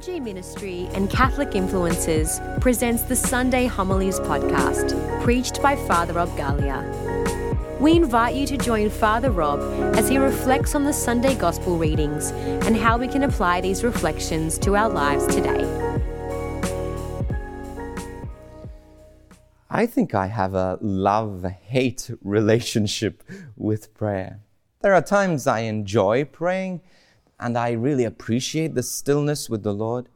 RG Ministry and Catholic Influencers presents the Sunday Homilies podcast, preached by Father Rob Galea. We invite you to join Father Rob as he reflects on the Sunday Gospel readings and how we can apply these reflections to our lives today. I think I have a love hate relationship with prayer. There are times I enjoy praying and I really appreciate the stillness with the Lord.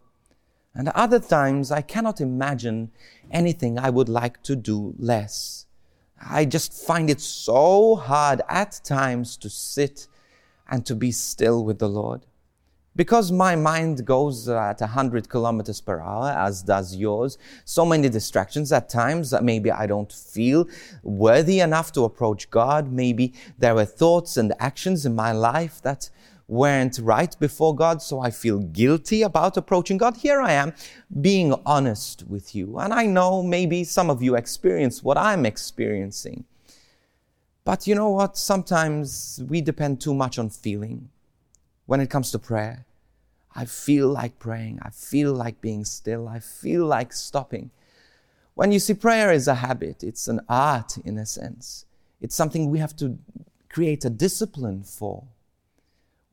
And other times I cannot imagine anything I would like to do less. I just find it so hard at times to sit and to be still with the Lord. Because my mind goes at 100 kilometers per hour, as does yours, so many distractions at times that maybe I don't feel worthy enough to approach God. Maybe there are thoughts and actions in my life that weren't right before God, so I feel guilty about approaching God. Here I am being honest with you. And I know maybe some of you experience what I'm experiencing. But you know what? Sometimes we depend too much on feeling when it comes to prayer. I feel like praying. I feel like being still. I feel like stopping. When you see prayer is a habit, it's an art in a sense. It's something we have to create a discipline for.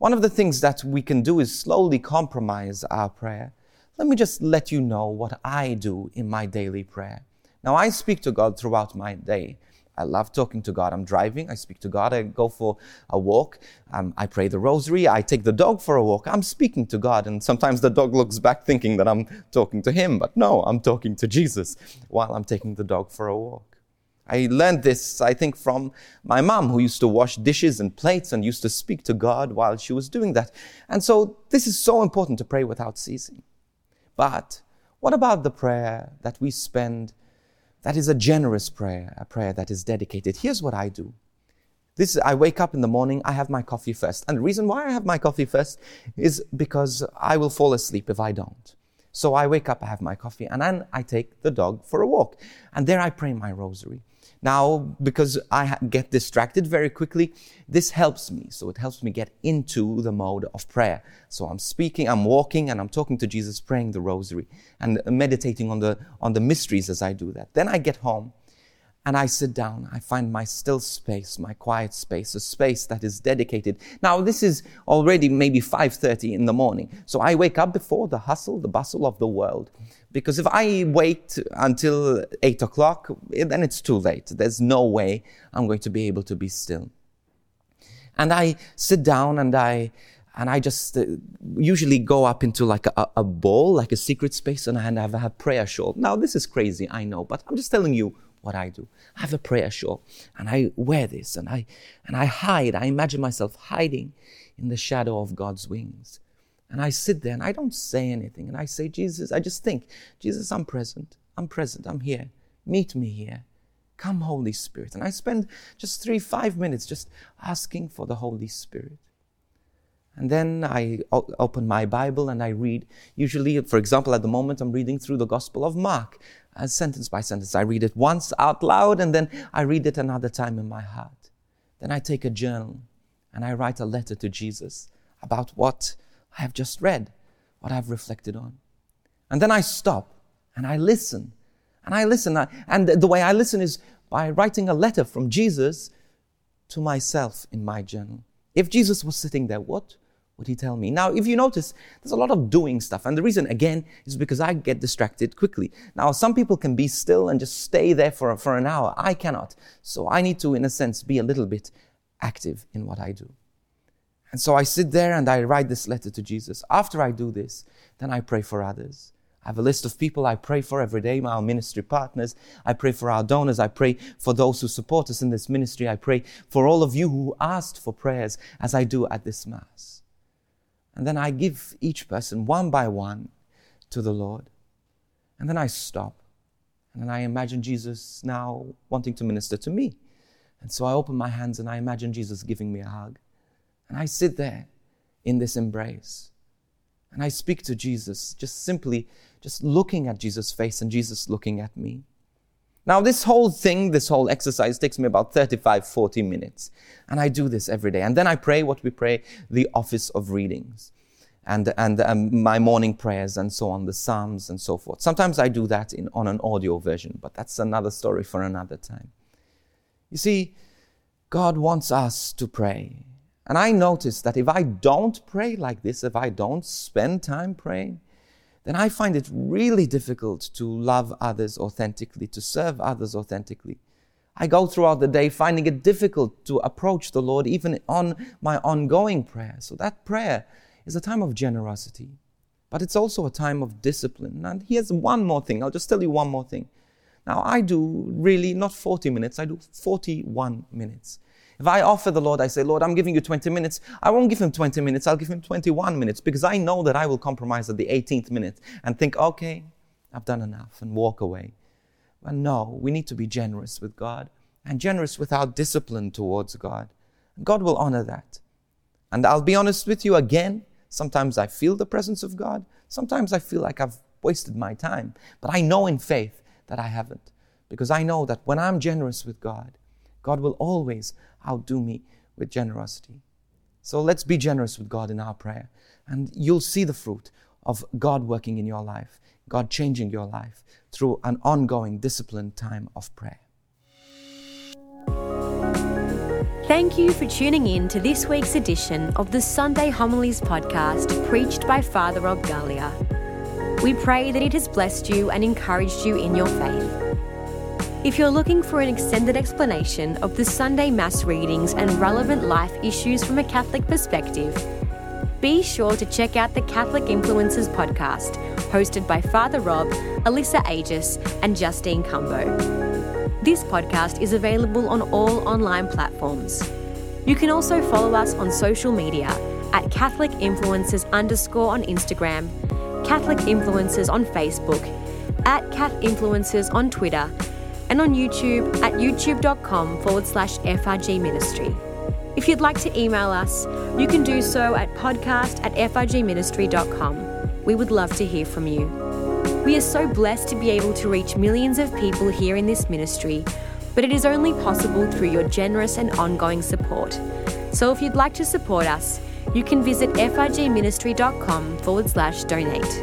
One of the things that we can do is slowly compromise our prayer. Let me just let you know what I do in my daily prayer. Now, I speak to God throughout my day. I love talking to God. I'm driving, I speak to God. I go for a walk. Um, I pray the rosary. I take the dog for a walk. I'm speaking to God. And sometimes the dog looks back thinking that I'm talking to him. But no, I'm talking to Jesus while I'm taking the dog for a walk. I learned this, I think, from my mom, who used to wash dishes and plates and used to speak to God while she was doing that. And so this is so important to pray without ceasing. But what about the prayer that we spend that is a generous prayer, a prayer that is dedicated? Here's what I do. This I wake up in the morning, I have my coffee first. And the reason why I have my coffee first is because I will fall asleep if I don't. So I wake up, I have my coffee, and then I take the dog for a walk. And there I pray my rosary. Now, because I get distracted very quickly, this helps me. So it helps me get into the mode of prayer. So I'm speaking, I'm walking, and I'm talking to Jesus, praying the rosary and meditating on the, on the mysteries as I do that. Then I get home and I sit down. I find my still space, my quiet space, a space that is dedicated. Now, this is already maybe 5.30 in the morning. So I wake up before the hustle, the bustle of the world. Because if I wait until 8 o'clock, then it's too late. There's no way I'm going to be able to be still. And I sit down and I, and I just uh, usually go up into like a, a like a secret space, and I have a prayer shawl. Now, this is crazy, I know, but I'm just telling you what I do. I have a prayer shawl and I wear this and I and I hide. I imagine myself hiding in the shadow of God's wings. And I sit there and I don't say anything. And I say, Jesus, I just think, Jesus, I'm present. I'm present. I'm here. Meet me here. Come, Holy Spirit. And I spend just three, five minutes just asking for the Holy Spirit. And then I open my Bible and I read. Usually, for example, at the moment, I'm reading through the Gospel of Mark, uh, sentence by sentence. I read it once out loud and then I read it another time in my heart. Then I take a journal and I write a letter to Jesus about what I have just read, what I've reflected on. And then I stop and I listen. And I listen. And the way I listen is by writing a letter from Jesus to myself in my journal. If Jesus was sitting there, what would he tell me? Now, if you notice, there's a lot of doing stuff. And the reason, again, is because I get distracted quickly. Now, some people can be still and just stay there for, for an hour. I cannot. So I need to, in a sense, be a little bit active in what I do. And so I sit there and I write this letter to Jesus. After I do this, then I pray for others. I have a list of people I pray for every day, my ministry partners. I pray for our donors. I pray for those who support us in this ministry. I pray for all of you who asked for prayers as I do at this Mass. And then I give each person one by one to the Lord. And then I stop. And then I imagine Jesus now wanting to minister to me. And so I open my hands and I imagine Jesus giving me a hug. And I sit there in this embrace. And I speak to Jesus, just simply just looking at Jesus' face and Jesus looking at me. Now, this whole thing, this whole exercise takes me about 35, 40 minutes. And I do this every day. And then I pray what we pray, the office of readings. and, and um, my morning prayers and so on, the Psalms and so forth. Sometimes I do that in, on an audio version, but that's another story for another time. You see, God wants us to pray. And I notice that if I don't pray like this, if I don't spend time praying, then I find it really difficult to love others authentically, to serve others authentically. I go throughout the day finding it difficult to approach the Lord even on my ongoing prayer. So that prayer is a time of generosity, but it's also a time of discipline. And here's one more thing. I'll just tell you one more thing. Now, I do really not 40 minutes, I do 41 minutes. If I offer the Lord, I say, Lord, I'm giving you 20 minutes, I won't give him 20 minutes, I'll give him 21 minutes because I know that I will compromise at the 18th minute and think, okay, I've done enough and walk away. But no, we need to be generous with God and generous with our discipline towards God. God will honor that. And I'll be honest with you again, Sometimes I feel the presence of God. Sometimes I feel like I've wasted my time. But I know in faith that I haven't. Because I know that when I'm generous with God, God will always outdo me with generosity. So let's be generous with God in our prayer. And you'll see the fruit of God working in your life, God changing your life through an ongoing disciplined time of prayer. Thank you for tuning in to this week's edition of the Sunday Homilies podcast preached by Father Rob Galea. We pray that it has blessed you and encouraged you in your faith. If you're looking for an extended explanation of the Sunday Mass readings and relevant life issues from a Catholic perspective, be sure to check out the Catholic Influencers podcast, hosted by Father Rob, Alyssa Agius, and Justine Cumbo. This podcast is available on all online platforms. You can also follow us on social media at Catholic Influencers underscore on Instagram, Catholic Influencers on Facebook, at Cat Influencers on Twitter, and on YouTube at youtube.com forward slash FRG Ministry. If you'd like to email us, you can do so at podcast at frgministry.com. We would love to hear from you. We are so blessed to be able to reach millions of people here in this ministry, but it is only possible through your generous and ongoing support. So if you'd like to support us, you can visit frgministry.com forward slash donate.